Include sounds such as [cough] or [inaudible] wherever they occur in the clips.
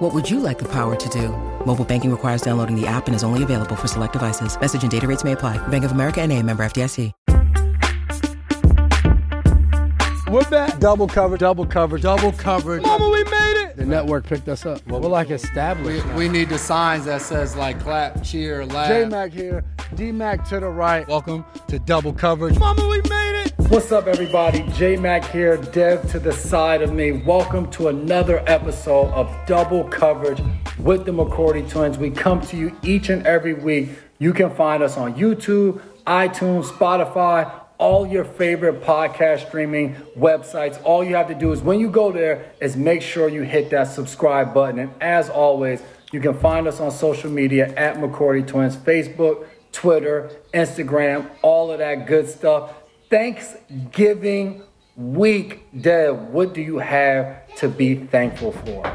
What would you like the power to do? Mobile banking requires downloading the app and is only available for select devices. Message and data rates may apply. Bank of America and a member FDIC. We're back. Double cover, double cover, Double coverage. Mama, we made it. The network picked us up. We're like established. We, we need the signs that says like clap, cheer, laugh. J Mac here, D Mac to the right. Welcome to double coverage. Mama, we made it. What's up, everybody? J Mac here, Dev to the side of me. Welcome to another episode of Double Coverage with the McCourty Twins. We come to you each and every week. You can find us on YouTube, iTunes, Spotify, all your favorite podcast streaming websites. All you have to do is when you go there is make sure you hit that subscribe button. And as always, you can find us on social media at McCourty Twins, Facebook, Twitter, Instagram, all of that good stuff. Thanksgiving week, Dev, what do you have to be thankful for?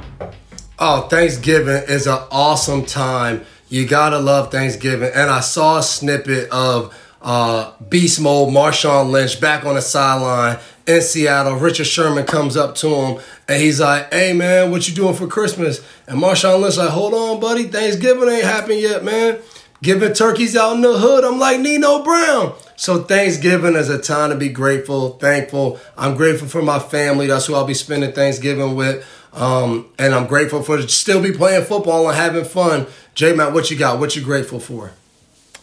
Oh, Thanksgiving is an awesome time. You gotta love Thanksgiving. And I saw a snippet of uh, Beast Mode, Marshawn Lynch back on the sideline in Seattle. Richard Sherman comes up to him and he's like, "Hey man, what you doing for Christmas?" And Marshawn Lynch like, "Hold on, buddy, Thanksgiving ain't happened yet, man. Giving turkeys out in the hood. I'm like Nino Brown." So Thanksgiving is a time to be grateful, thankful. I'm grateful for my family. That's who I'll be spending Thanksgiving with. Um, and I'm grateful for still be playing football and having fun. J Matt, what you got? What you grateful for?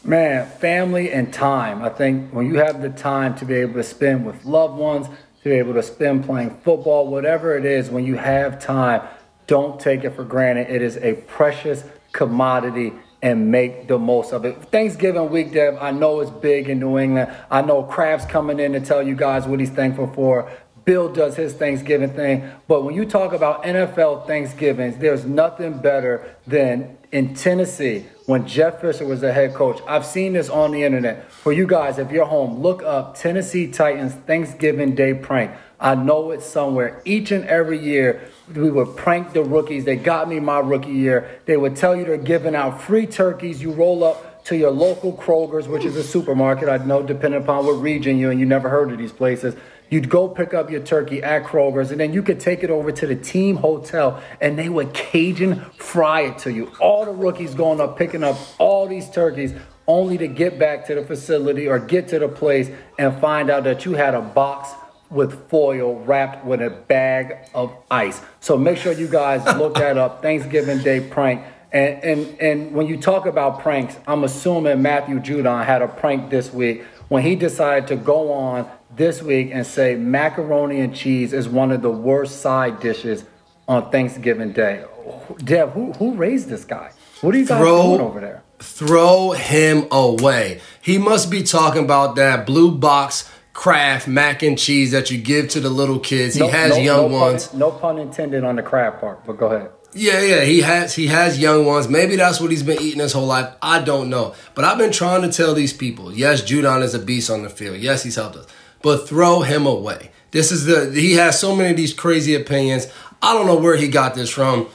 Man, family and time. I think when you have the time to be able to spend with loved ones, to be able to spend playing football, whatever it is, when you have time, don't take it for granted. It is a precious commodity and make the most of it. Thanksgiving week, Dev, I know it's big in New England. I know Kraft's coming in to tell you guys what he's thankful for. Bill does his Thanksgiving thing. But when you talk about NFL Thanksgivings, there's nothing better than in Tennessee when Jeff Fisher was the head coach. I've seen this on the internet. For you guys, if you're home, look up Tennessee Titans Thanksgiving Day prank. I know it's somewhere. Each and every year, we would prank the rookies. They got me my rookie year. They would tell you they're giving out free turkeys. You roll up to your local Kroger's, which is a supermarket. I know, depending upon what region you're in, you never heard of these places. You'd go pick up your turkey at Kroger's, and then you could take it over to the team hotel, and they would Cajun fry it to you. All the rookies going up picking up all these turkeys, only to get back to the facility or get to the place and find out that you had a box with foil wrapped with a bag of ice. So make sure you guys [laughs] look that up. Thanksgiving Day prank. And, and and when you talk about pranks, I'm assuming Matthew Judon had a prank this week when he decided to go on this week and say macaroni and cheese is one of the worst side dishes on Thanksgiving Day. Dev, who who raised this guy? What are you guys Throw- doing over there? Throw him away. He must be talking about that blue box Kraft mac and cheese that you give to the little kids. He No- has no- young no ones. Pun, no pun intended on the crab part, but go ahead. Yeah, yeah, he has he has young ones. Maybe that's what he's been eating his whole life. I don't know. But I've been trying to tell these people, yes, Judon is a beast on the field. Yes, he's helped us. But throw him away. This is the he has so many of these crazy opinions. I don't know where he got this from.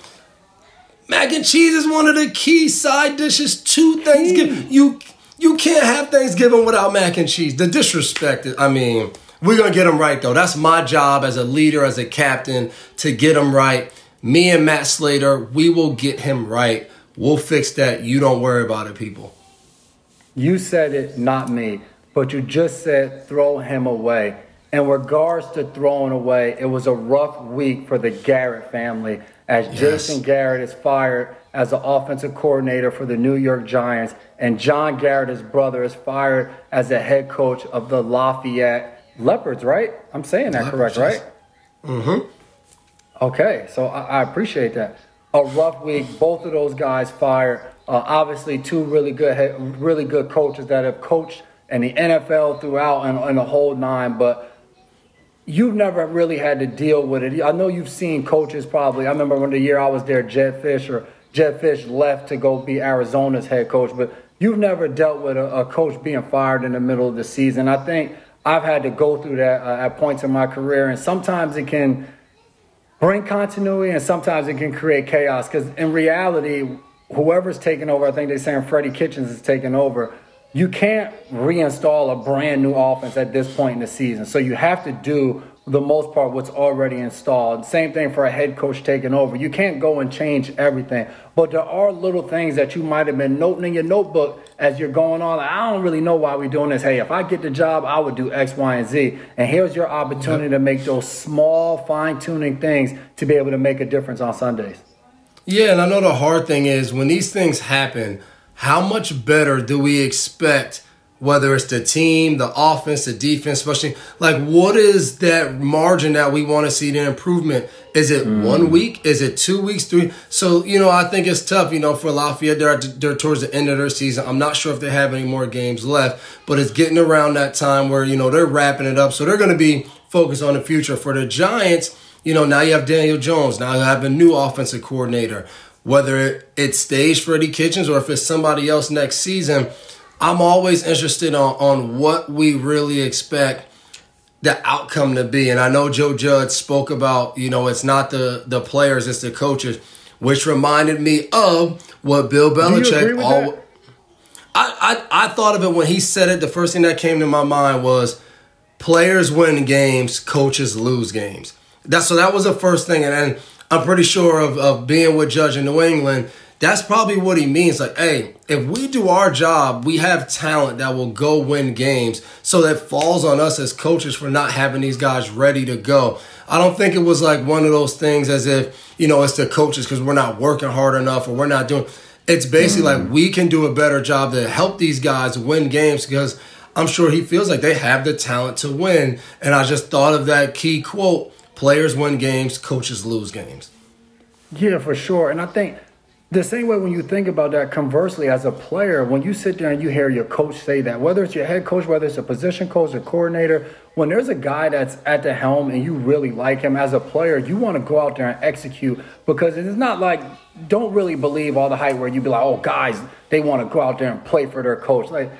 Mac and cheese is one of the key side dishes to Thanksgiving. You you can't have Thanksgiving without mac and cheese. The disrespect. I mean, we're gonna get him right though. That's my job as a leader, as a captain, to get him right. Me and Matt Slater, we will get him right. We'll fix that. You don't worry about it, people. You said it, not me, but you just said throw him away. In regards to throwing away, it was a rough week for the Garrett family as Yes. Jason Garrett is fired as the offensive coordinator for the New York Giants, and John Garrett, his brother, is fired as the head coach of the Lafayette Leopards, right? I'm saying that correct, Leopards, right? Mm-hmm. Okay, so I, I appreciate that. A rough week. Both of those guys fired. Uh, obviously, two really good, head, really good coaches that have coached in the NFL throughout and, and the whole nine. But you've never really had to deal with it. I know you've seen coaches probably. I remember when the year I was there, Jed Fisch or Jed Fisch left to go be Arizona's head coach. But you've never dealt with a, a coach being fired in the middle of the season. I think I've had to go through that uh, at points in my career, and sometimes it can bring continuity, and sometimes it can create chaos. Because in reality, whoever's taking over, I think they're saying Freddie Kitchens is taking over. You can't reinstall a brand new offense at this point in the season. So you have to do the most part what's already installed. Same thing for a head coach taking over. You can't go and change everything, but there are little things that you might have been noting in your notebook as you're going on. I don't really know why we're doing this. Hey, if I get the job, I would do X, Y, and Z. And here's your opportunity to make those small fine tuning things to be able to make a difference on Sundays. Yeah, and I know the hard thing is when these things happen, how much better do we expect? whether it's the team, the offense, the defense, especially like what is that margin that we want to see the improvement? Is it mm. one week? Is it two weeks? Three? So you know, I think it's tough. You know, for Lafayette, they're, they're towards the end of their season. I'm not sure if they have any more games left, but it's getting around that time where you know they're wrapping it up. So they're going to be focused on the future. For the Giants, you know, now you have Daniel Jones. Now you have a new offensive coordinator. Whether it stays Freddie Kitchens or if it's somebody else next season I'm always interested on, on what we really expect the outcome to be. And I know Joe Judge spoke about, you know, it's not the, the players, it's the coaches, which reminded me of what Bill Belichick always. I, I, I thought of it when he said it. The first thing that came to my mind was players win games, coaches lose games. That, so that was the first thing. And, and I'm pretty sure of, of being with Judge in New England – that's probably what he means. Like, hey, if we do our job, we have talent that will go win games. So that falls on us as coaches for not having these guys ready to go. I don't think it was like one of those things as if, you know, it's the coaches because we're not working hard enough or we're not doing. It's basically mm. like we can do a better job to help these guys win games because I'm sure he feels like they have the talent to win. And I just thought of that key quote players win games, coaches lose games. Yeah, for sure. And I think the same way when you think about that, conversely, as a player, when you sit there and you hear your coach say that, whether it's your head coach, whether it's a position coach or coordinator, when there's a guy that's at the helm and you really like him as a player, you want to go out there and execute because it's not like, don't really believe all the hype where you be like, oh, guys, they want to go out there and play for their coach. Like,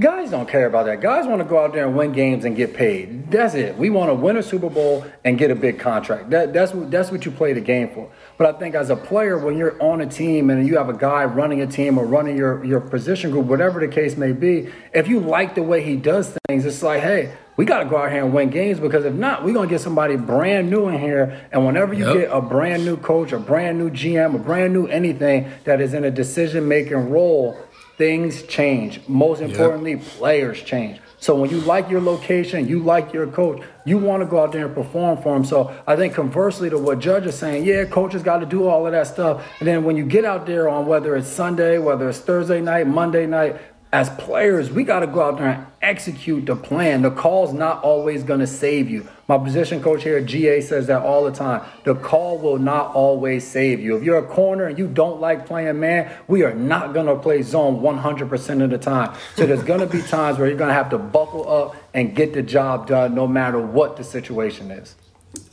guys don't care about that. Guys want to go out there and win games and get paid. That's it. We want to win a Super Bowl and get a big contract. That, that's, what, that's what you play the game for. But I think as a player, when you're on a team and you have a guy running a team or running your, your position group, whatever the case may be, if you like the way he does things, it's like, hey, we got to go out here and win games because if not, we're going to get somebody brand new in here. And whenever you yep. get a brand new coach, a brand new GM, a brand new anything that is in a decision making role, things change. Most importantly, yep. players change. So when you like your location, you like your coach, you want to go out there and perform for him. So I think conversely to what Judge is saying, yeah, coaches got to do all of that stuff. And then when you get out there on whether it's Sunday, whether it's Thursday night, Monday night, as players, we got to go out there and execute the plan. The call's not always going to save you. My position coach here at GA says that all the time. The call will not always save you. If you're a corner and you don't like playing man, we are not going to play zone 100% of the time. So there's going to be times where you're going to have to buckle up and get the job done no matter what the situation is.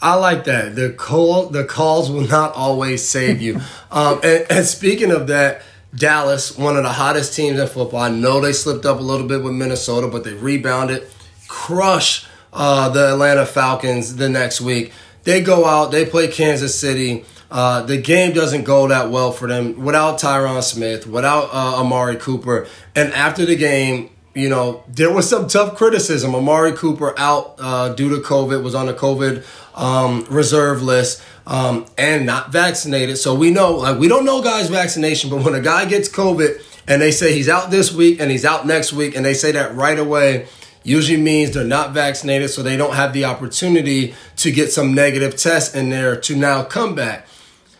I like that. The call, the calls will not always save you. [laughs] um, and, and speaking of that, Dallas, one of the hottest teams in football. I know they slipped up a little bit with Minnesota, but they rebounded, crush uh, the Atlanta Falcons the next week. They go out, they play Kansas City. Uh, the game doesn't go that well for them without Tyron Smith, without uh, Amari Cooper. And after the game, you know, there was some tough criticism. Amari Cooper out uh, due to COVID, was on the COVID um, reserve list um, and not vaccinated. So we know, like, we don't know guys' vaccination, but when a guy gets COVID and they say he's out this week and he's out next week, and they say that right away, usually means they're not vaccinated, so they don't have the opportunity to get some negative test in there to now come back.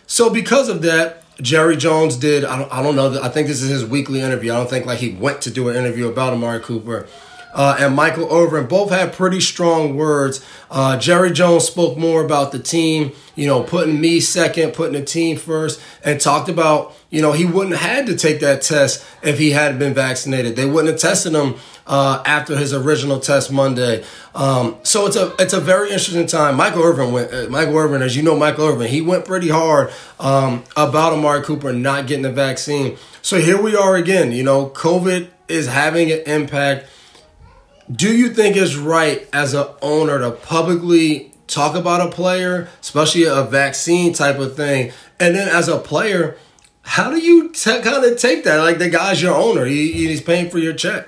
So because of that, Jerry Jones did. I don't. I don't know. I think this is his weekly interview. I don't think like he went to do an interview about Amari Cooper, uh, and Michael Irvin both had pretty strong words. Uh, Jerry Jones spoke more about the team, you know, putting me second, putting the team first, and talked about, you know, he wouldn't have had to take that test if he hadn't been vaccinated. They wouldn't have tested him uh, after his original test Monday. Um, so it's a it's a very interesting time. Michael Irvin went. Uh, Michael Irvin, as you know, Michael Irvin, he went pretty hard um, about Amari Cooper not getting the vaccine. So here we are again. You know, COVID is having an impact. Do you think it's right as an owner to publicly talk about a player, especially a vaccine type of thing, and then as a player? How do you t- kind of take that? Like the guy's your owner, he, he's paying for your check.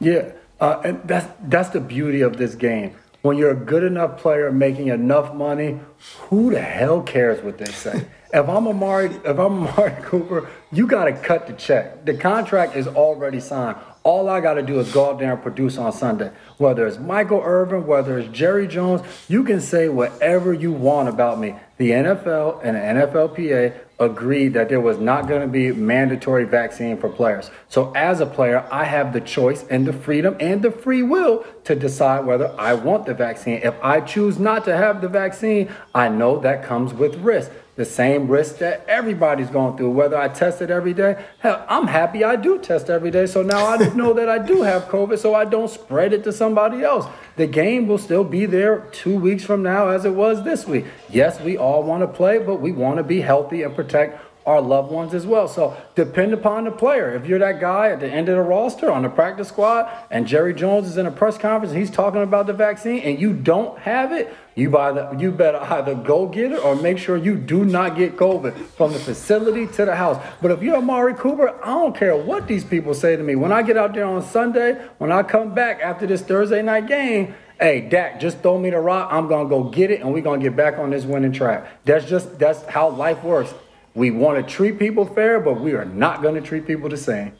Yeah, uh, and that's that's the beauty of this game. When you're a good enough player making enough money, who the hell cares what they say? [laughs] if I'm Amari, if I'm Amari Cooper, you got to cut the check. The contract is already signed. All I got to do is go out there and produce on Sunday. Whether it's Michael Irvin, whether it's Jerry Jones, you can say whatever you want about me. The NFL and the NFLPA agreed that there was not going to be mandatory vaccine for players. So as a player, I have the choice and the freedom and the free will to decide whether I want the vaccine. If I choose not to have the vaccine, I know that comes with risk the same risk that everybody's going through, whether I test it every day. Hell, I'm happy I do test every day. So now I [laughs] know that I do have COVID so I don't spread it to somebody else. The game will still be there two weeks from now as it was this week. Yes, we all want to play, but we want to be healthy and protect our loved ones as well. So depend upon the player. If you're that guy at the end of the roster on the practice squad and Jerry Jones is in a press conference and he's talking about the vaccine and you don't have it, you, buy the, you better either go get it or make sure you do not get COVID from the facility to the house. But if you're Amari Cooper, I don't care what these people say to me. When I get out there on Sunday, when I come back after this Thursday night game, hey Dak, just throw me the rock. I'm gonna go get it, and we're gonna get back on this winning track. That's just that's how life works. We want to treat people fair, but we are not going to treat people the same.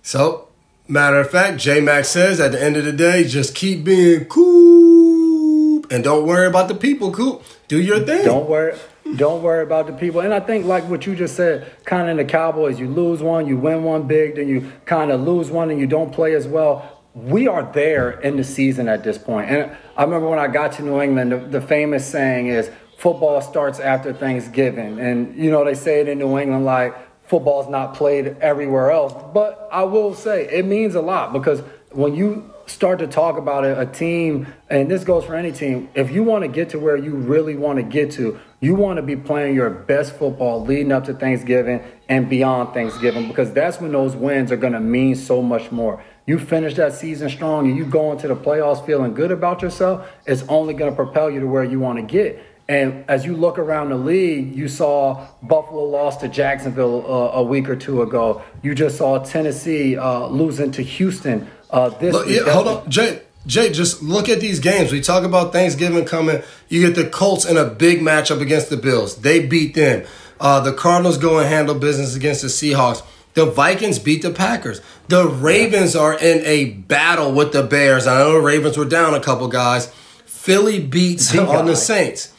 So, matter of fact, J Mac says at the end of the day, just keep being cool and don't worry about the people. Cool, do your thing. Don't worry. Don't worry about the people. And I think, like what you just said, kind of in the Cowboys, you lose one, you win one big, then you kind of lose one and you don't play as well. We are there in the season at this point. And I remember when I got to New England, the, the famous saying is, football starts after Thanksgiving. And, you know, they say it in New England like football's not played everywhere else. But I will say it means a lot because when you start to talk about a, a team, and this goes for any team, if you want to get to where you really want to get to, you want to be playing your best football leading up to Thanksgiving and beyond Thanksgiving because that's when those wins are going to mean so much more. You finish that season strong and you go into the playoffs feeling good about yourself, it's only going to propel you to where you want to get. And as you look around the league, you saw Buffalo lost to Jacksonville uh, a week or two ago. You just saw Tennessee uh, losing to Houston uh, this look, week. Yeah, hold on, Jay. Jay, just look at these games. We talk about Thanksgiving coming. You get the Colts in a big matchup against the Bills. They beat them. Uh, the Cardinals go and handle business against the Seahawks. The Vikings beat the Packers. The Ravens are in a battle with the Bears. I know the Ravens were down a couple guys. Philly beats on the Saints.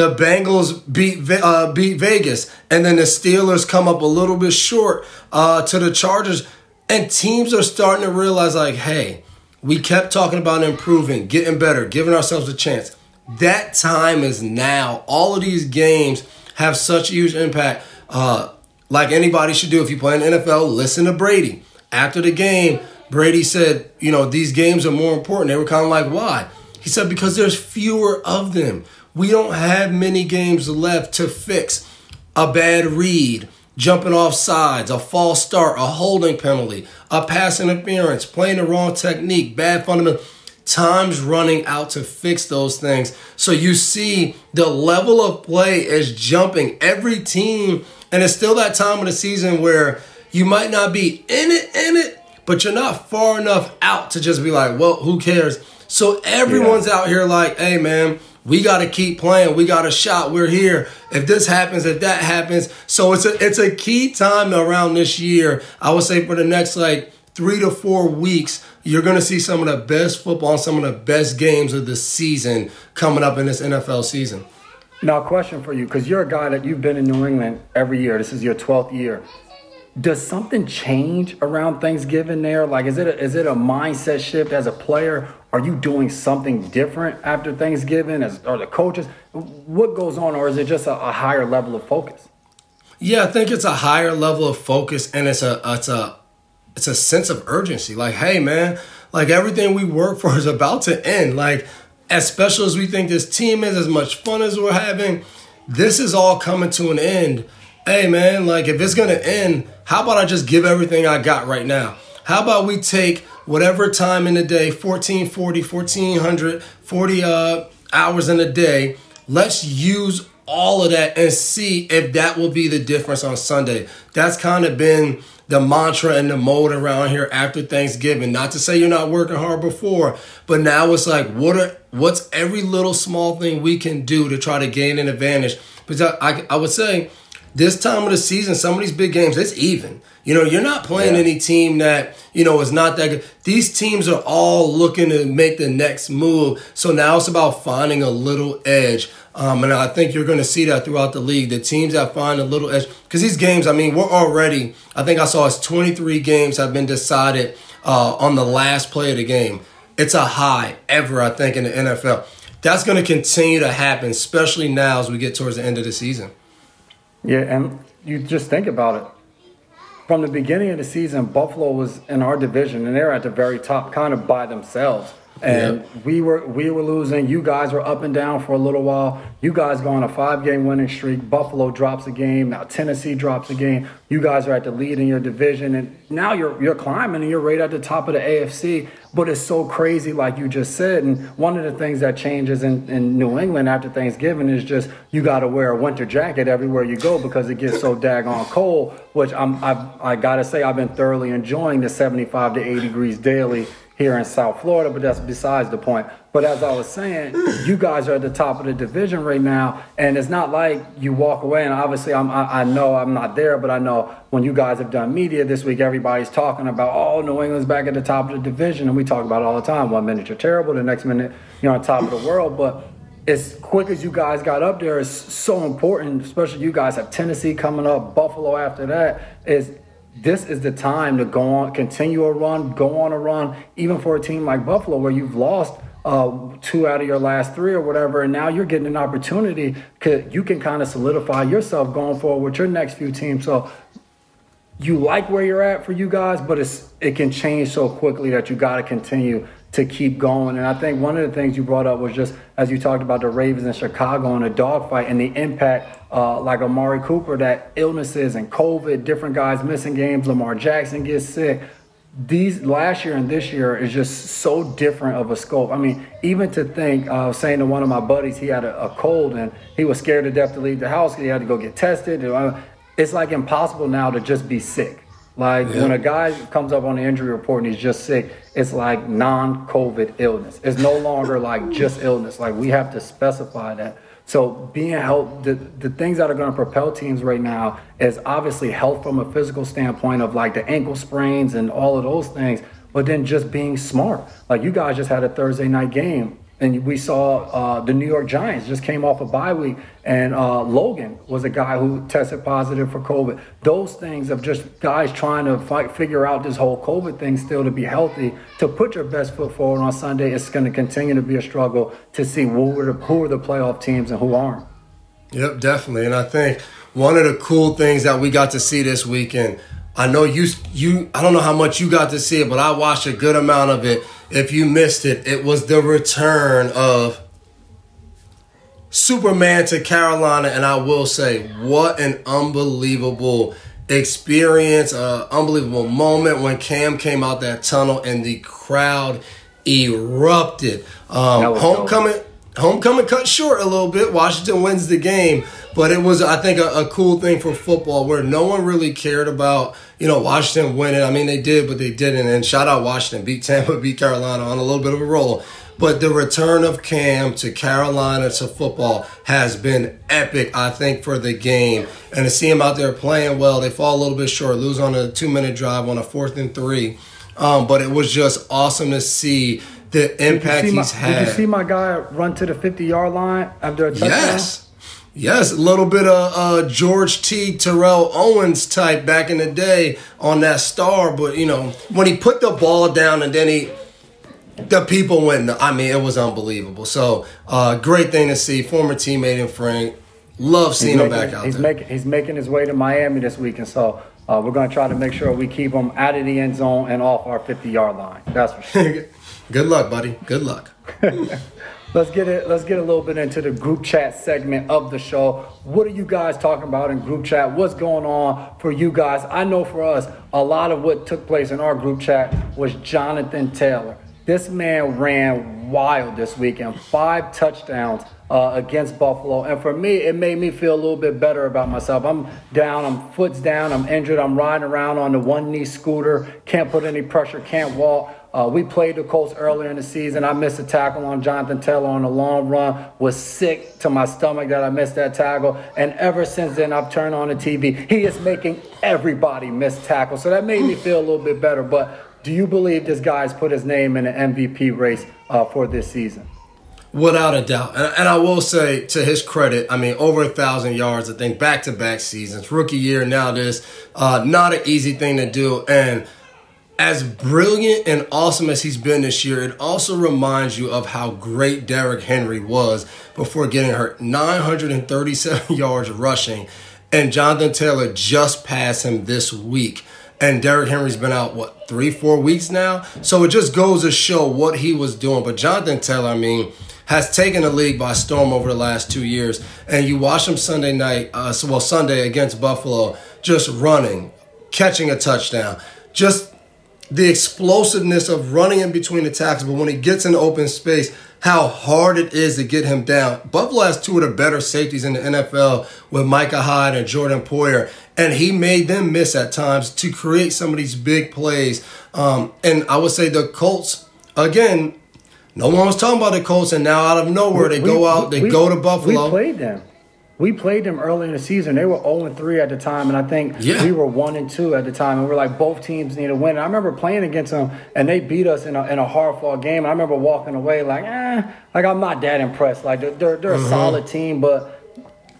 The Bengals beat uh, beat Vegas, and then the Steelers come up a little bit short uh, to the Chargers. And teams are starting to realize, like, hey, we kept talking about improving, getting better, giving ourselves a chance. That time is now. All of these games have such huge impact. Uh, like anybody should do if you play in NFL, listen to Brady. After the game, Brady said, you know, these games are more important. They were kind of like, why? He said, because there's fewer of them. We don't have many games left to fix a bad read, jumping off sides, a false start, a holding penalty, a pass interference, playing the wrong technique, bad fundamental. Time's running out to fix those things. So you see the level of play is jumping. Every team, and it's still that time of the season where you might not be in it, in it, but you're not far enough out to just be like, well, who cares? So everyone's yeah. out here like, hey man, we got to keep playing. We got a shot. We're here. If this happens, if that happens, so it's a it's a key time around this year. I would say for the next like three to four weeks, you're going to see some of the best football, some of the best games of the season coming up in this NFL season. Now, question for you, because you're a guy that you've been in New England every year. This is your 12th year. does something change around Thanksgiving there? Like, is it a, is it a mindset shift as a player? Are you doing something different after Thanksgiving? As are the coaches? What goes on, or is it just a, a higher level of focus? Yeah, I think it's a higher level of focus, and it's a it's a it's a sense of urgency. Like, hey, man, like everything we work for [laughs] is about to end. Like, as special as we think this team is, as much fun as we're having, this is all coming to an end. Hey, man, like if it's gonna end, how about I just give everything I got right now? How about we take whatever time in the day 1440 1400 40 uh, hours in a day let's use all of that and see if that will be the difference on sunday. That's kind of been the mantra and the mode around here after thanksgiving. Not to say you're not working hard before but now it's like what are what's every little small thing we can do to try to gain an advantage? Because I, I, I would say this time of the season, some of these big games, it's even. You know, you're not playing yeah. any team that, you know, is not that good. These teams are all looking to make the next move. So now it's about finding a little edge. Um, and I think you're going to see that throughout the league. The teams that find a little edge, because these games, I mean, we're already, I think I saw it's 23 games have been decided uh, on the last play of the game. It's a high ever, I think, in the NFL. That's going to continue to happen, especially now as we get towards the end of the season. Yeah, and you just think about it. From the beginning of the season, Buffalo was in our division, and they're at the very top, kind of by themselves. And yep. we were we were losing. You guys were up and down for a little while. You guys go on a five game winning streak. Buffalo drops a game. Now Tennessee drops a game. You guys are at the lead in your division, and now you're you're climbing and you're right at the top of the AFC. But it's so crazy, like you just said. And one of the things that changes in, in New England after Thanksgiving is just you got to wear a winter jacket everywhere you go because it gets so daggone cold. Which I'm I've, I gotta say I've been thoroughly enjoying the 75 to 80 degrees daily here in South Florida, but that's besides the point. But as I was saying, you guys are at the top of the division right now, and it's not like you walk away. And obviously, I'm, I, I know I'm not there, but I know when you guys have done media this week, everybody's talking about, oh, New England's back at the top of the division, and we talk about it all the time. One minute you're terrible, the next minute you're on top of the world, but as quick as you guys got up there is so important, especially you guys have Tennessee coming up, Buffalo after that. Is this is the time to go on, continue a run, go on a run, even for a team like Buffalo where you've lost uh, two out of your last three or whatever, and now you're getting an opportunity. You can kind of solidify yourself going forward with your next few teams. So you like where you're at for you guys, but it's it can change so quickly that you got to continue to keep going. And I think one of the things you brought up was just as you talked about the Ravens in Chicago and a dogfight and the impact, uh, like Amari Cooper, that illnesses and COVID, different guys missing games, Lamar Jackson gets sick. These last year and this year is just so different of a scope. I mean, even to think, uh, I was saying to one of my buddies, he had a, a cold and he was scared to death to leave the house because he had to go get tested. It's like impossible now to just be sick. Like yeah. when a guy comes up on the injury report and he's just sick, it's like non-COVID illness. It's no longer like just illness. Like we have to specify that. So being health, the, the things that are going to propel teams right now is obviously health from a physical standpoint of like the ankle sprains and all of those things, but then just being smart. Like you guys just had a Thursday night game and we saw uh, the New York Giants just came off a bye week, and uh, Logan was a guy who tested positive for COVID. Those things of just guys trying to fight, figure out this whole COVID thing still to be healthy, to put your best foot forward on Sunday, it's going to continue to be a struggle to see who are, the, who are the playoff teams and who aren't. Yep, definitely. And I think one of the cool things that we got to see this weekend, I know you, you, I don't know how much you got to see it, but I watched a good amount of it if you missed it, it was the return of Superman to Carolina, and I will say, what an unbelievable experience, uh, unbelievable moment when Cam came out that tunnel and the crowd erupted. Um, homecoming, dope. Homecoming cut short a little bit. Washington wins the game, but it was, I think, a, a, cool thing for football where no one really cared about, you know, Washington winning. I mean, they did, but they didn't. And shout out Washington, beat Tampa, beat Carolina on a little bit of a roll. But the return of Cam to Carolina to football has been epic, I think, for the game. And to see him out there playing well, they fall a little bit short, lose on a two minute drive on a fourth and three. Um, but it was just awesome to see the impact he's my, had. Did you see my guy run to the 50 yard line after a touchdown? Yes. Yes, a little bit of uh, George T. Terrell Owens type back in the day on that star, but you know when he put the ball down and then he, the people went. I mean, it was unbelievable. So uh, great thing to see. Former teammate and friend, love seeing he's him back out he's there. Making, he's making his way to Miami this week, and so uh, we're going to try to make sure we keep him out of the end zone and off our 50 yard line. That's for sure. [laughs] Good luck, buddy. Good luck. [laughs] Let's get it. Let's get a little bit into the group chat segment of the show. What are you guys talking about in group chat? What's going on for you guys? I know for us, a lot of what took place in our group chat was Jonathan Taylor. This man ran wild this weekend, five touchdowns uh, against Buffalo, and for me, it made me feel a little bit better about myself. I'm down, I'm foot's down, I'm injured, I'm riding around on the one knee scooter, can't put any pressure, can't walk. Uh, we played the Colts earlier in the season. I missed a tackle on Jonathan Taylor on the long run. Was sick to my stomach that I missed that tackle. And ever since then, I've turned on the TV. He is making everybody miss tackles. So that made me feel a little bit better. But do you believe this guy's put his name in the MVP race uh, for this season? Without a doubt. And, and I will say, to his credit, I mean, over a thousand yards, I think, back to back seasons, rookie year, now this, uh, not an easy thing to do. And as brilliant and awesome as he's been this year, it also reminds you of how great Derrick Henry was before getting hurt. 937 [laughs] yards rushing, and Jonathan Taylor just passed him this week. And Derrick Henry's been out, what, three, four weeks now? So it just goes to show what he was doing. But Jonathan Taylor, I mean, has taken the league by storm over the last two years. And you watch him Sunday night, uh, well, Sunday against Buffalo, just running, catching a touchdown, just the explosiveness of running in between the tackles, but when he gets in open space, how hard it is to get him down. Buffalo has two of the better safeties in the NFL with Micah Hyde and Jordan Poyer, and he made them miss at times to create some of these big plays. Um, and I would say the Colts, again, no one was talking about the Colts, and now out of nowhere they We- go out, they we- go to Buffalo. We played them. We played them early in the season. They were 0 and 3 at the time, and I think Yeah. we were 1 and 2 at the time. And we're like, both teams need a win. And I remember playing against them, and they beat us in a, in a hard fought game. And I remember walking away like, eh, like I'm not that impressed. Like they're they're, they're a solid team, but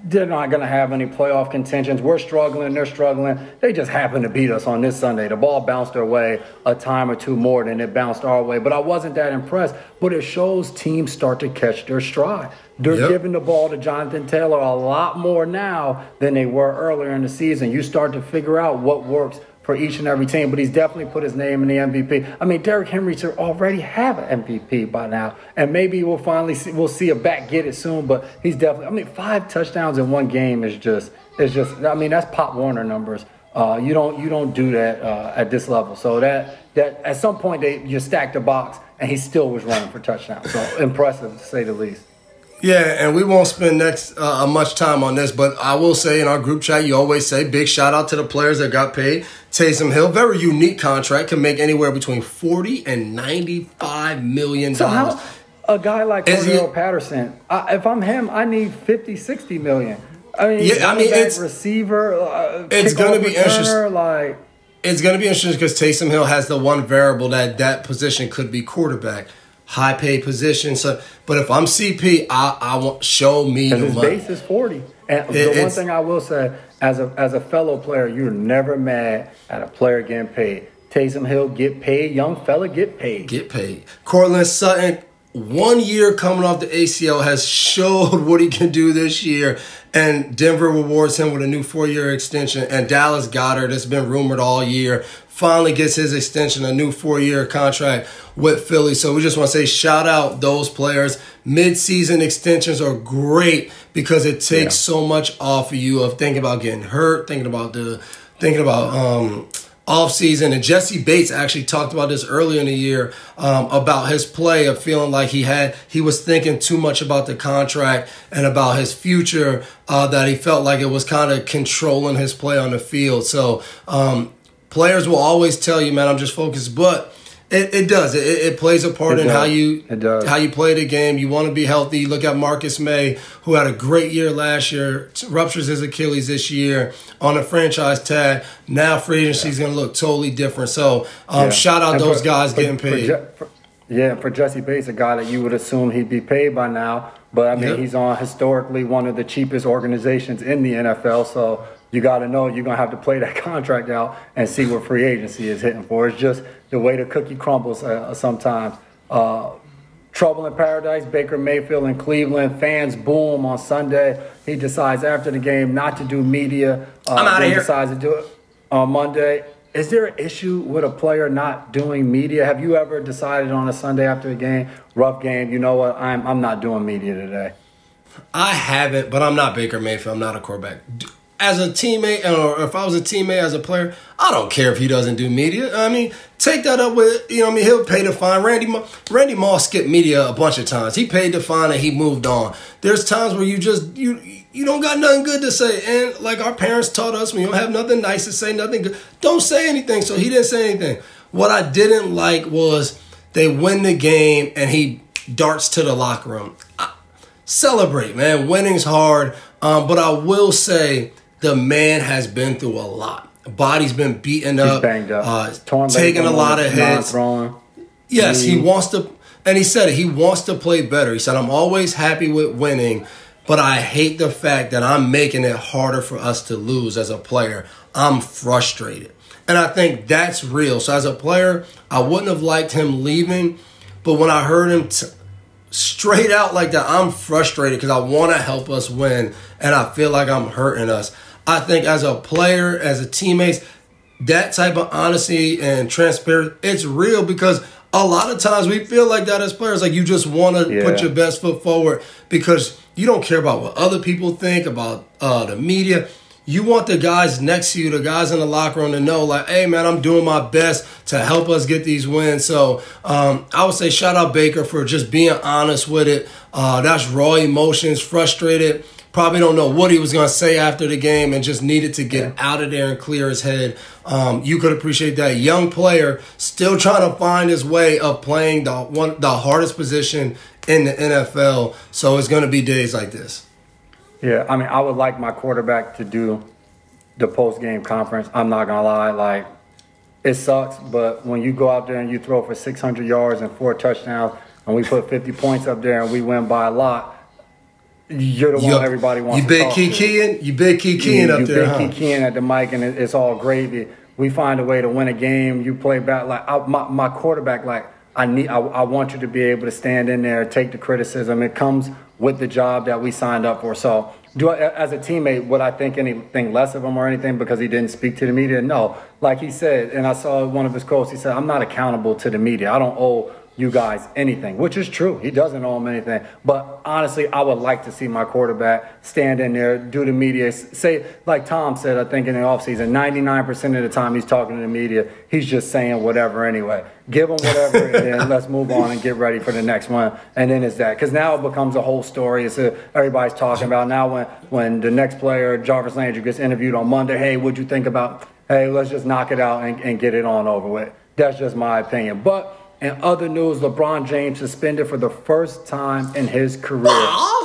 they're not going to have any playoff contentions. We're struggling. They're struggling. They just happened to beat us on this Sunday. The ball bounced their way a time or two more than it bounced our way. But I wasn't that impressed. But it shows teams start to catch their stride. They're Yep. giving the ball to Jonathan Taylor a lot more now than they were earlier in the season. You start to figure out what works for each and every team, but he's definitely put his name in the MVP. I mean, Derrick Henry should already have an MVP by now, and maybe we'll finally see, we'll see a back get it soon. But he's definitely. I mean, five touchdowns in one game is just is just. I mean, that's Pop Warner numbers. Uh, you don't you don't do that uh, at this level. So that that at some point they you stacked the box, and he still was running for touchdowns. So impressive to say the least. Yeah, and we won't spend next uh, much time on this, but I will say in our group chat, you always say big shout out to the players that got paid. Taysom Hill, very unique contract, can make anywhere between forty and ninety-five million So dollars. how a guy like Cordarrelle Patterson, I, if I'm him, I need 50, 60 million. I mean, Yeah, I mean, it's- receiver. Uh, it's gonna be returner, interest- Like, It's going to be interesting because Taysom Hill has the one variable that that position could be quarterback, high paid position. So, but if I'm CP, I, I want show me the his money. base is forty. And It- the one thing I will say, as a as a fellow player, you're never mad at a player getting paid. Taysom Hill get paid, young fella get paid. get paid. Courtland Sutton, one year coming off the ACL, has showed [laughs] what he can do this year. And Denver rewards him with a new four year extension. And Dallas Goedert, that's been rumored all year, finally gets his extension, a new four year contract with Philly. So we just want to say shout out those players. Mid season extensions are great because it takes so much off of you of thinking about getting hurt, thinking about the thinking about um off season and Jessie Bates actually talked about this earlier in the year um, about his play of feeling like he had he was thinking too much about the contract and about his future uh, that he felt like it was kind of controlling his play on the field. So um, players will always tell you man I'm just focused. But it, it does. It, it plays a part It in does. how you It does. how you play the game. You want to be healthy. Look at Marcus Maye who had a great year last year ruptures his Achilles this year on a franchise tag. Now free agency is going to look totally different. So um, Yeah. shout out And those for- guys for- getting paid for- Yeah, for Jessie Bates, a guy that you would assume he'd be paid by now, but I mean Yep. he's on historically one of the cheapest organizations in the NFL, so you got to know you're gonna have to play that [laughs] contract out and see what free agency is hitting for. It's just the way the cookie crumbles uh, sometimes. Uh, Trouble in Paradise, Baker Mayfield in Cleveland. Fans boom on Sunday. He decides after the game not to do media. Uh, I'm outta then here. decides to do it on Monday. Is there an issue with a player not doing media? Have you ever decided on a Sunday after a game, rough game, you know what, I'm, I'm not doing media today? I haven't, but I'm not Baker Mayfield. I'm not a quarterback. As a teammate, or if I was a teammate as a player, I don't care if he doesn't do media. I mean, take that up with you know. I mean, he'll pay the fine. Randy Mo- Randy Moss skipped media a bunch of times. He paid the fine and he moved on. There's times where you just you you don't got nothing good to say, and like our parents taught us, you don't have nothing nice to say, nothing good, don't say anything. So he didn't say anything. What I didn't like was they win the game and he darts to the locker room. I, celebrate, man. Winning's hard, um, but I will say the man has been through a lot. Body's been beaten He's up, banged up. uh, Torn taking a lot of hits. Yes, he wants to, and he said it. He wants to play better. He said, "I'm always happy with winning, but I hate the fact that I'm making it harder for us to lose as a player. I'm frustrated." And I think that's real. So as a player, I wouldn't have liked him leaving, but when I heard him t- straight out like that, I'm frustrated because I want to help us win, and I feel like I'm hurting us. I think as a player, as a teammate, that type of honesty and transparency, it's real because a lot of times we feel like that as players, like you just want to Yeah. put your best foot forward because you don't care about what other people think about uh, the media. You want the guys next to you, the guys in the locker room, to know, like, hey, man, I'm doing my best to help us get these wins. So um, I would say shout out Baker for just being honest with it. Uh, that's raw emotions, frustrated. Probably don't know what he was going to say after the game and just needed to get out of there and clear his head. Um, you could appreciate that. Young player still trying to find his way of playing the one the hardest position in the NFL. So it's going to be days like this. Yeah, I mean, I would like my quarterback to do the post game conference. I'm not gonna lie, like it sucks, but when you go out there and you throw for 600 yards and four touchdowns, and we put 50 points up there and we win by a lot, you're the one everybody wants You big key keying, you big key keying you, up you there. big huh? key keying at the mic, and it, it's all gravy. We find a way to win a game. You play back like I, my my quarterback. Like I need, I, I want you to be able to stand in there, take the criticism. It comes with the job that we signed up for. So, do I, as a teammate, would I think anything less of him or anything because he didn't speak to the media? No. Like he said, and I saw one of his quotes. He said, "I'm not accountable to the media. I don't owe." You guys anything, which is true. He doesn't owe them anything. But honestly, I would like to see my quarterback stand in there, do the media, say, like Tom said, I think in the offseason, 99% of the time he's talking to the media, he's just saying whatever anyway. Give him whatever, and then let's move on and get ready for the next one. And then it's that. Because now it becomes a whole story. It's a, everybody's talking about now when, when the next player, Jarvis Landry, gets interviewed on Monday, hey, what'd you think about, hey, let's just knock it out and, and get it on over with. That's just my opinion. But in other news, LeBron James suspended for the first time in his career.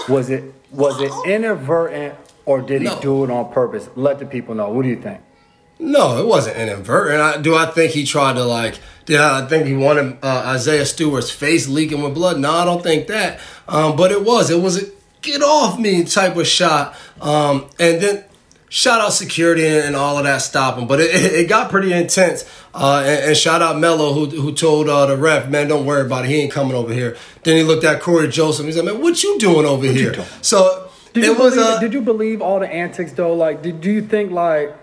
Was it was it inadvertent or did he No. do it on purpose? Let the people know. What do you think? No, it wasn't inadvertent. I, do I think he tried to like? Did I think he wanted uh, Isaiah Stewart's face leaking with blood? No, I don't think that. Um, but it was. It was a get off me type of shot. Um, and then shout out security and, and all of that stopping. But it, it, it got pretty intense. Uh, and, and shout out Melo who who told uh, the ref, man, don't worry about it. He ain't coming over here. Then he looked at Cory Joseph. He said, man, what you doing over here? doing? So Did it you was. believe, Uh, did you believe all the antics though? Like, did do you think like?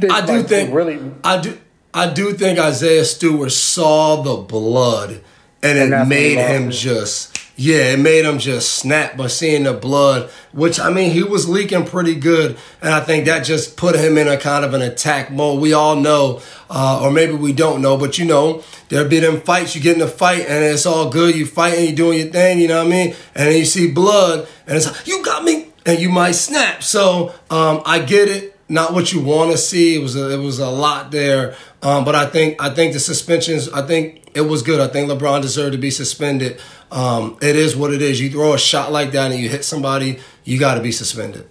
that, I do like, think really. I do I do think Isaiah Stewart saw the blood and, And it that's when he made him just yeah, it made him just snap by seeing the blood, which I mean he was leaking pretty good, and I think that just put him in a kind of an attack mode. We all know, uh, or maybe we don't know, but you know, there'll be them fights. You get in a fight and it's all good. You fighting, you doing your thing, you know what I mean? And then you see blood, and it's like you got me, and you might snap. So um, I get it not what you want to see. It was a, it was a lot there, um, but I think I think the suspensions. I think it was good. I think LeBron deserved to be suspended. Um, it is what it is. You throw a shot like that and you hit somebody, you got to be suspended.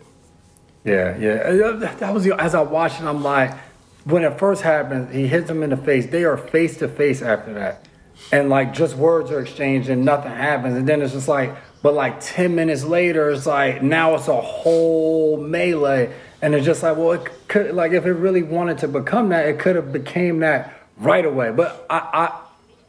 Yeah, yeah. Uh, That was as I watched it. I'm like, when it first happened, he hits him in the face. They are face to face after that. and like just words are exchanged and nothing happens, and then it's just like, but like ten minutes later, it's like now it's a whole melee, and it's just like, well, it could like if it really wanted to become that, it could have became that right away. But I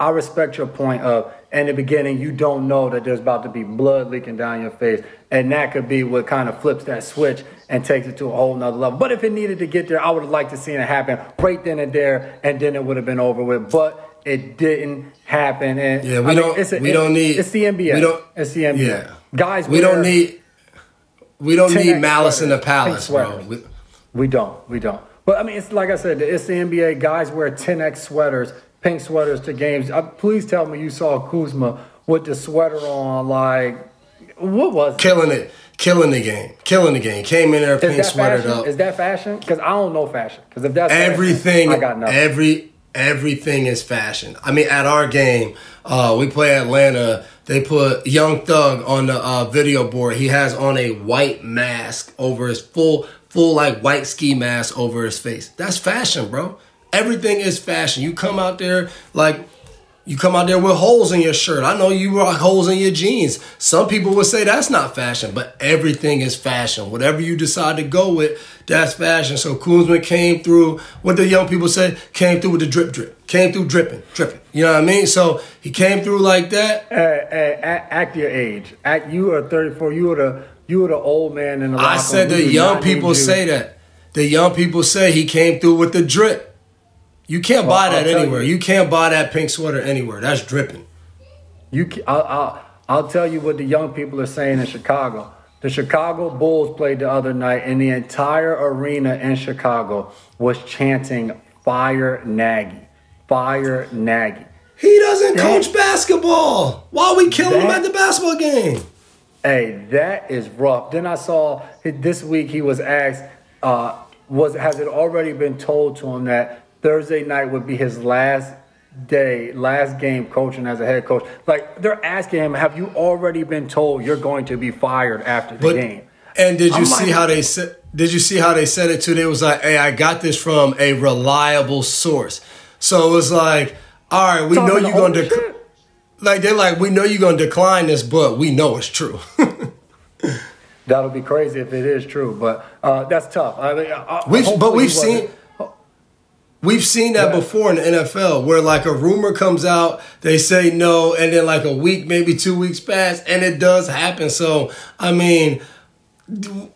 I I respect your point of in the beginning you don't know that there's about to be blood leaking down your face, and that could be what kind of flips that switch and takes it to a whole nother level. But if it needed to get there, I would have liked to see it happen right then and there, and then it would have been over with. But it didn't happen. And Yeah, we I don't. it's a- we it- don't need. It's the NBA. We don't. It's the NBA. Yeah, guys. We don't need. We don't need malice in the palace, bro. We- We don't. We don't. But I mean, it's like I said, it's the NBA. Guys wear 10x sweaters, pink sweaters to games. Uh, please tell me you saw Kuzma with the sweater on. Like, what was it? killing it, killing the game, killing the game. Came in there pink sweatered fashion? up. Is that fashion? Because I don't know fashion. Because if that's fashion, everything, I got nothing. every everything is fashion. I mean, at our game, uh, we play Atlanta. They put Young Thug on the uh, video board. He has on a white mask over his full, full like white ski mask over his face. That's fashion, bro. Everything is fashion. You come out there like you come out there with holes in your shirt. I know you rock holes in your jeans. Some people would say that's not fashion, but everything is fashion. Whatever you decide to go with, that's fashion. So Kuzma came through, what the young people say, came through with the drip drip. Came through dripping, dripping. You know what I mean? So he came through like that. Hey, hey, act, your age. Act. You are 34. You were the you were the old man in the. I said the young people say that. The young people say he came through with the drip. You can't Well, buy that anywhere. you. You can't buy that pink sweater anywhere. That's dripping. You, ca- I'll, I'll, I'll tell you what the young people are saying in Chicago. The Chicago Bulls played the other night, and the entire arena in Chicago was chanting "Fire Nagy, Fire Nagy." He doesn't That- coach basketball. Why we killing him at the basketball game? Hey, that is rough. Then I saw this week he was asked, uh, was has it already been told to him that Thursday night would be his last day, last game coaching as a head coach? Like they're asking him, have you already been told you're going to be fired after the But game? and did you I'm see like- how they said? Did you see how they said it too? They was like, "Hey, I got this from a reliable source." So it was like, "All right, we know you're gonna dec- like they're like, we know you're gonna decline this, but we know it's true." [laughs] That'll be crazy if it is true, but uh, that's tough. I mean, I, We've but we've he wasn't- seen we've seen that before in the NFL where like a rumor comes out, they say no, and then like a week, maybe two weeks pass, and it does happen. So I mean,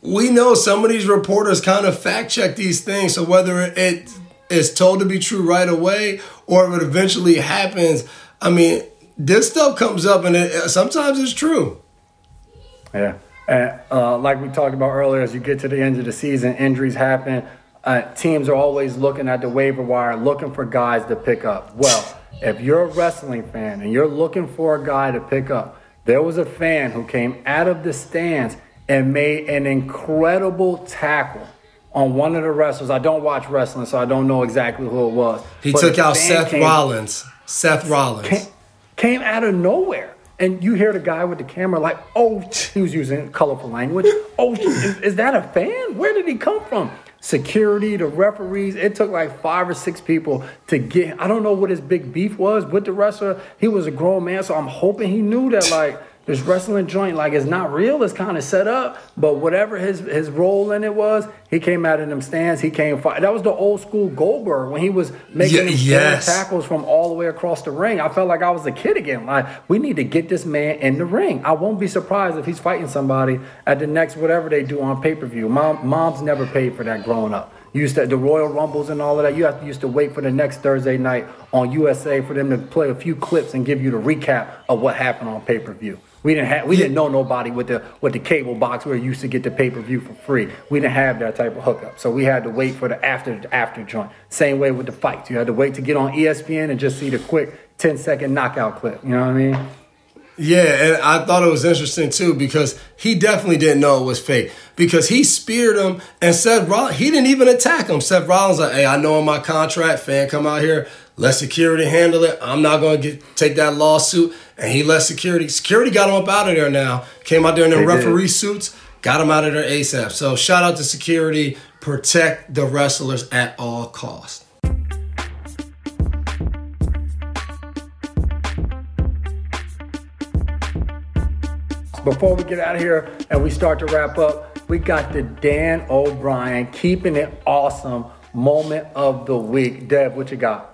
we know some of these reporters kind of fact check these things. So whether it is told to be true right away or if it eventually happens, I mean, this stuff comes up and it, sometimes it's true. Yeah. And uh, like we talked about earlier, as you get to the end of the season, injuries happen. Uh, teams are always looking at the waiver wire, looking for guys to pick up. Well, if you're a wrestling fan and you're looking for a guy to pick up, there was a fan who came out of the stands and made an incredible tackle on one of the wrestlers. I don't watch wrestling, so I don't know exactly who it was. He took out Seth came- Rollins. Seth Rollins. came, came out of nowhere. And you hear the guy with the camera like, oh, he was using colorful language. [laughs] Oh, is, is that a fan? Where did he come from? Security, the referees. It took like five or six people to get. I don't know what his big beef was with the wrestler. He was a grown man, so I'm hoping he knew that like this wrestling joint like it's not real. It's kind of set up. But whatever his his role in it was, he came out of them stands. He came. Fi- that was the old school Goldberg when he was making Ye- them yes. tackles from all the way across the ring. I felt like I was a kid again. Like we need to get this man in the ring. I won't be surprised if he's fighting somebody at the next whatever they do on pay per view. Mom, moms never paid for that growing up. You used to the Royal Rumbles and all of that. You have to used to wait for the next Thursday night on USA for them to play a few clips and give you the recap of what happened on pay per view. We didn't have we didn't know nobody with the with the cable box where you used to get the pay per view for free. We didn't have that type of hookup, so we had to wait for the after after joint. Same way with the fights, you had to wait to get on ESPN and just see the quick 10 second knockout clip. You know what I mean? Yeah, and I thought it was interesting too because he definitely didn't know it was fake because he speared him and Seth Rollins. He didn't even attack him. Seth Rollins like, "Hey, I know in my contract, fan come out here, let security handle it. I'm not gonna get take that lawsuit." and he left security. Security got him up out of there now. Came out there in their they referee did. suits, got him out of there ASAP. So shout out to security. Protect the wrestlers at all costs. Before we get out of here and we start to wrap up, we got the Dan O'Brien keeping it awesome moment of the week. Dev, what you got?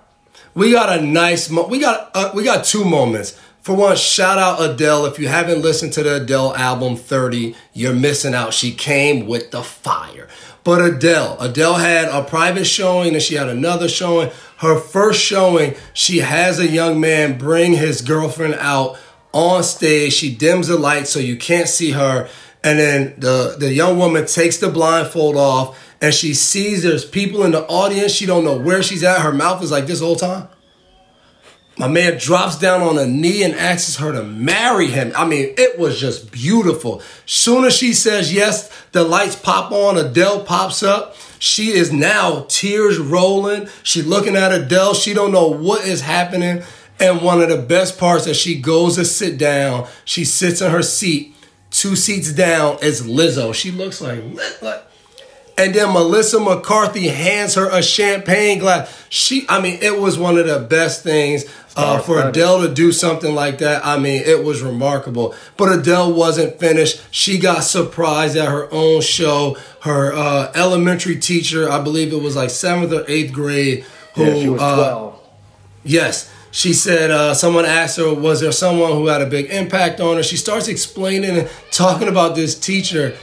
We got a nice we got uh, we got two moments. For one, shout out Adele. If you haven't listened to the Adele album 30, you're missing out. She came with the fire. But Adele, Adele had a private showing and she had another showing. Her first showing, she has a young man bring his girlfriend out on stage. She dims the light so you can't see her. And then the, the young woman takes the blindfold off and she sees there's people in the audience. She don't know where she's at. Her mouth is like this whole time. My man drops down on a knee and asks her to marry him. I mean, it was just beautiful. Soon as she says yes, the lights pop on, Adele pops up. She is now tears rolling. She looking at Adele. She don't know what is happening. And one of the best parts that she goes to sit down, she sits in her seat. Two seats down is Lizzo. She looks like, like and then Melissa McCarthy hands her a champagne glass. She, I mean, it was one of the best things uh, for Adele to do something like that. I mean, it was remarkable. But Adele wasn't finished. She got surprised at her own show. Her uh, elementary teacher, I believe it was like seventh or eighth grade, who yeah, she was uh, 12. Yes. She said, uh, someone asked her, was there someone who had a big impact on her? She starts explaining and talking about this teacher.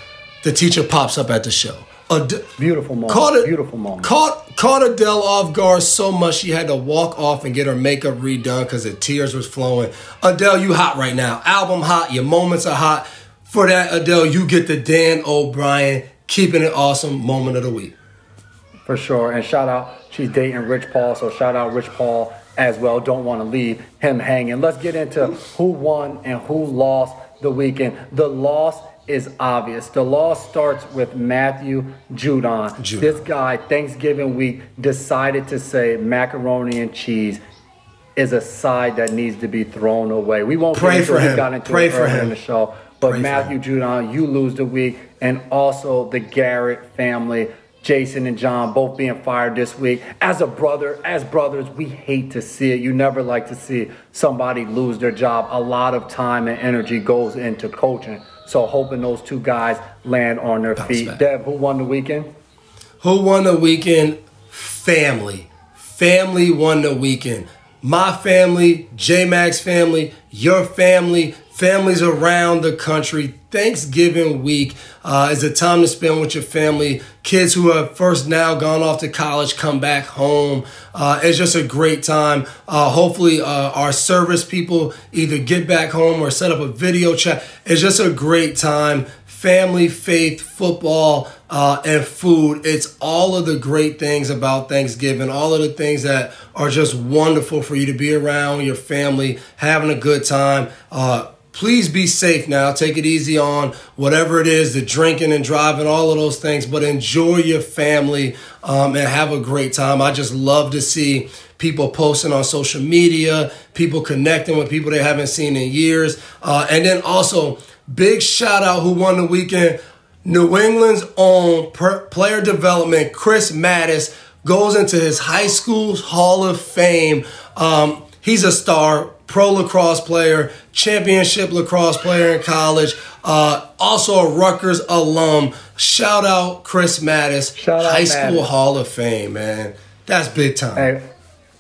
The teacher pops up at the show. Ad- beautiful moment. Caught it, beautiful moment. Caught caught Adele off guard so much she had to walk off and get her makeup redone because the tears was flowing. Adele, you hot right now. Album hot. Your moments are hot. For that, Adele, you get the Dan O'Brien keeping it awesome moment of the week. For sure. And shout out, she's dating Rich Paul, so shout out Rich Paul as well. Don't want to leave him hanging. Let's get into who won and who lost the weekend. The loss is obvious. The loss starts with Matthew Judon. Judon. This guy, Thanksgiving week, decided to say macaroni and cheese is a side that needs to be thrown away. We won't Pray for him. got into Pray it for him. in the show. But Pray Matthew Judon, you lose the week, and also the Garrett family. Jason and John both being fired this week. As a brother, as brothers, we hate to see it. You never like to see somebody lose their job. A lot of time and energy goes into coaching. So hoping those two guys land on their Bounce feet. back. Dev, who won the weekend? Who won the weekend? Family. Family won the weekend. My family, J Max family, your family, families around the country. Thanksgiving week uh, is a time to spend with your family. Kids who have first now gone off to college come back home. Uh, it's just a great time. Uh, hopefully, uh, our service people either get back home or set up a video chat. It's just a great time family, faith, football, uh, and food. It's all of the great things about Thanksgiving, all of the things that are just wonderful for you to be around your family, having a good time. Please be safe now. Take it easy on whatever it is, the drinking and driving, all of those things, but enjoy your family um, and have a great time. I just love to see people posting on social media, people connecting with people they haven't seen in years. Uh, and then also, big shout out who won the weekend. New England's own per- player development, Chris Mattis, goes into his high school's Hall of Fame. Um, he's a star, pro lacrosse player, championship lacrosse player in college, uh, also a Rutgers alum. Shout out Chris Mattis, Shout out high school Mattis. Hall of Fame, man. That's big time. Hey,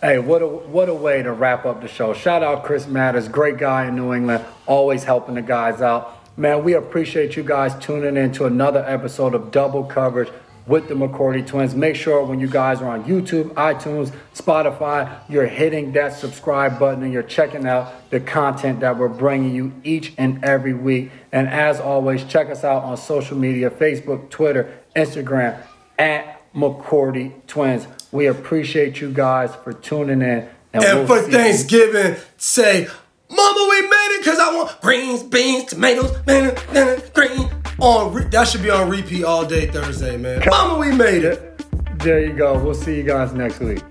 hey, what a what a way to wrap up the show. Shout out Chris Matters, great guy in New England, always helping the guys out. Man, we appreciate you guys tuning in to another episode of Double Coverage with the McCourty Twins. Make sure when you guys are on YouTube, iTunes, Spotify, you're hitting that subscribe button and you're checking out the content that we're bringing you each and every week. And as always, check us out on social media Facebook, Twitter, Instagram, at McCourty Twins. We appreciate you guys for tuning in. And we'll for see you- Thanksgiving, say, Mama, we made it because I want greens, beans, tomatoes, man, man, green. On re- that should be on repeat all day Thursday, man. Mama, we made it. There you go. We'll see you guys next week.